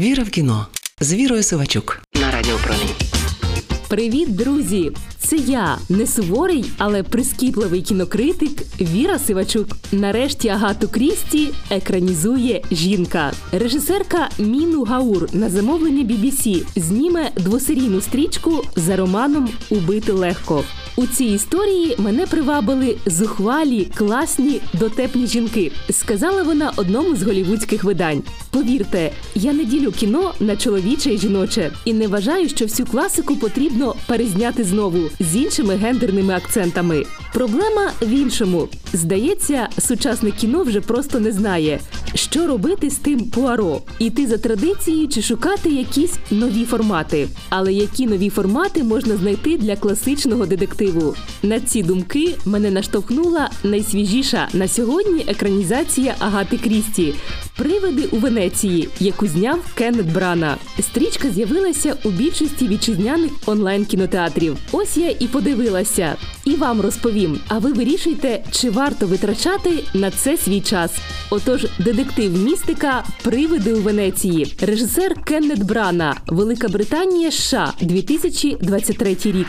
Віра в кіно з Вірою Сивачук на Радіо Промінь. Привіт, друзі! Це я, не суворий, але прискіпливий кінокритик Віра Сивачук. Нарешті Агату Крісті екранізує жінка. Режисерка Міну Гаур на замовлення BBC зніме двосерійну стрічку за романом Убити легко. У цій історії мене привабили зухвалі, класні, дотепні жінки, сказала вона одному з голівудських видань. Повірте, я не ділю кіно на чоловіче і жіноче і не вважаю, що всю класику потрібно перезняти знову з іншими гендерними акцентами. Проблема в іншому. Здається, сучасне кіно вже просто не знає, що робити з тим пуаро, іти за традицією чи шукати якісь нові формати. Але які нові формати можна знайти для класичного детективу? На ці думки мене наштовхнула найсвіжіша на сьогодні екранізація Агати Крісті Привиди у Венеції, яку зняв Кеннет Брана. Стрічка з'явилася у більшості вітчизняних онлайн кінотеатрів. Ось я і подивилася, і вам розповім. А ви вирішуйте, чи варто витрачати на це свій час. Отож, детектив містика Привиди у Венеції, режисер Кеннет Брана, Велика Британія, США, 2023 рік.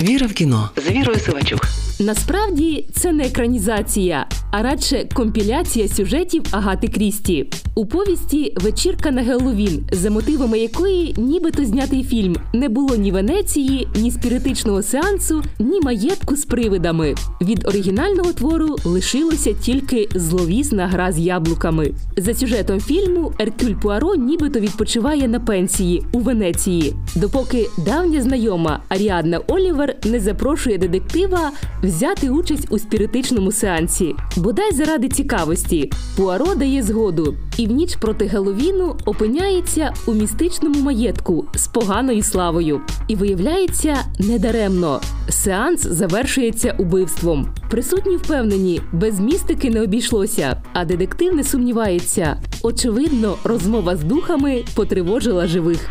Віра в кіно з Вірою Сивачук. Насправді це не екранізація, а радше компіляція сюжетів Агати Крісті. У повісті Вечірка на Геловін, за мотивами якої нібито знятий фільм не було ні Венеції, ні спіритичного сеансу, ні маєтку з привидами. Від оригінального твору лишилося тільки зловісна гра з яблуками. За сюжетом фільму Еркюль Пуаро нібито відпочиває на пенсії у Венеції, допоки давня знайома Аріадна Олівер не запрошує детектива взяти участь у спіритичному сеансі. Бодай заради цікавості Пуаро дає згоду і в ніч проти Геловіну опиняється у містичному маєтку з поганою славою. І виявляється недаремно. Сеанс завершується убивством. Присутні впевнені, без містики не обійшлося, а детектив не сумнівається. Очевидно, розмова з духами потривожила живих.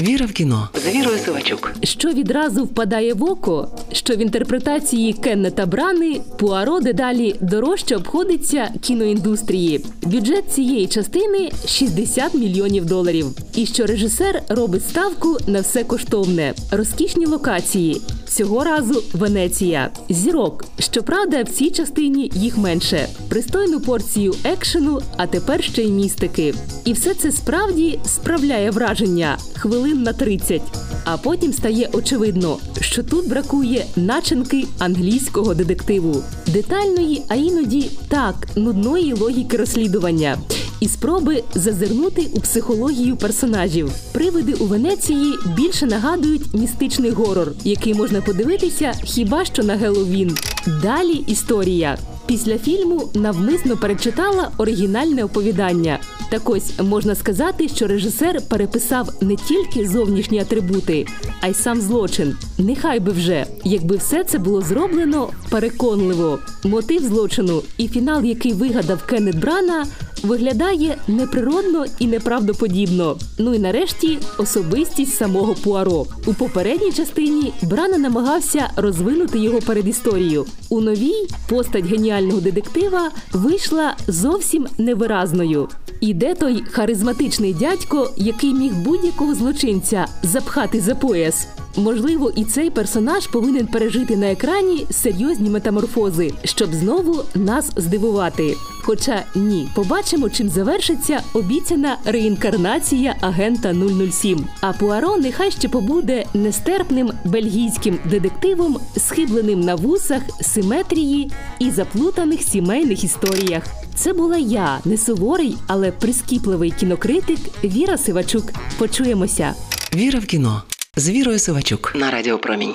Віра в кіно з Вірою Сивачук. Що відразу впадає в око, що в інтерпретації Кеннета Брани Пуаро дедалі дорожче обходиться кіноіндустрії. Бюджет цієї частини 60 мільйонів доларів. І що режисер робить ставку на все коштовне, розкішні локації. Цього разу Венеція. Зірок. Щоправда, в цій частині їх менше. Пристойну порцію екшену, а тепер ще й містики. І все це справді справляє враження хвилин на 30. А потім стає очевидно, що тут бракує начинки англійського детективу, детальної, а іноді так нудної логіки розслідування. І спроби зазирнути у психологію персонажів. Привиди у Венеції більше нагадують містичний горор, який можна подивитися хіба що на Геловін. Далі історія. Після фільму навмисно перечитала оригінальне оповідання. Так ось можна сказати, що режисер переписав не тільки зовнішні атрибути, а й сам злочин. Нехай би вже, якби все це було зроблено переконливо. Мотив злочину і фінал, який вигадав Кеннет Брана, виглядає неприродно і неправдоподібно. Ну і нарешті особистість самого Пуаро. У попередній частині Брана намагався розвинути його передісторію. У новій постать геніального детектива вийшла зовсім невиразною. І де той харизматичний дядько, який міг будь-якого злочинця запхати за пояс? Можливо, і цей персонаж повинен пережити на екрані серйозні метаморфози, щоб знову нас здивувати. Хоча ні, побачимо, чим завершиться обіцяна реінкарнація агента 007. А Пуаро нехай ще побуде нестерпним бельгійським детективом, схибленим на вусах, симетрії і заплутаних сімейних історіях. Це була я, не суворий, але прискіпливий кінокритик Віра Сивачук. Почуємося. Віра в кіно з Вірою Сивачук на Радіо Промінь.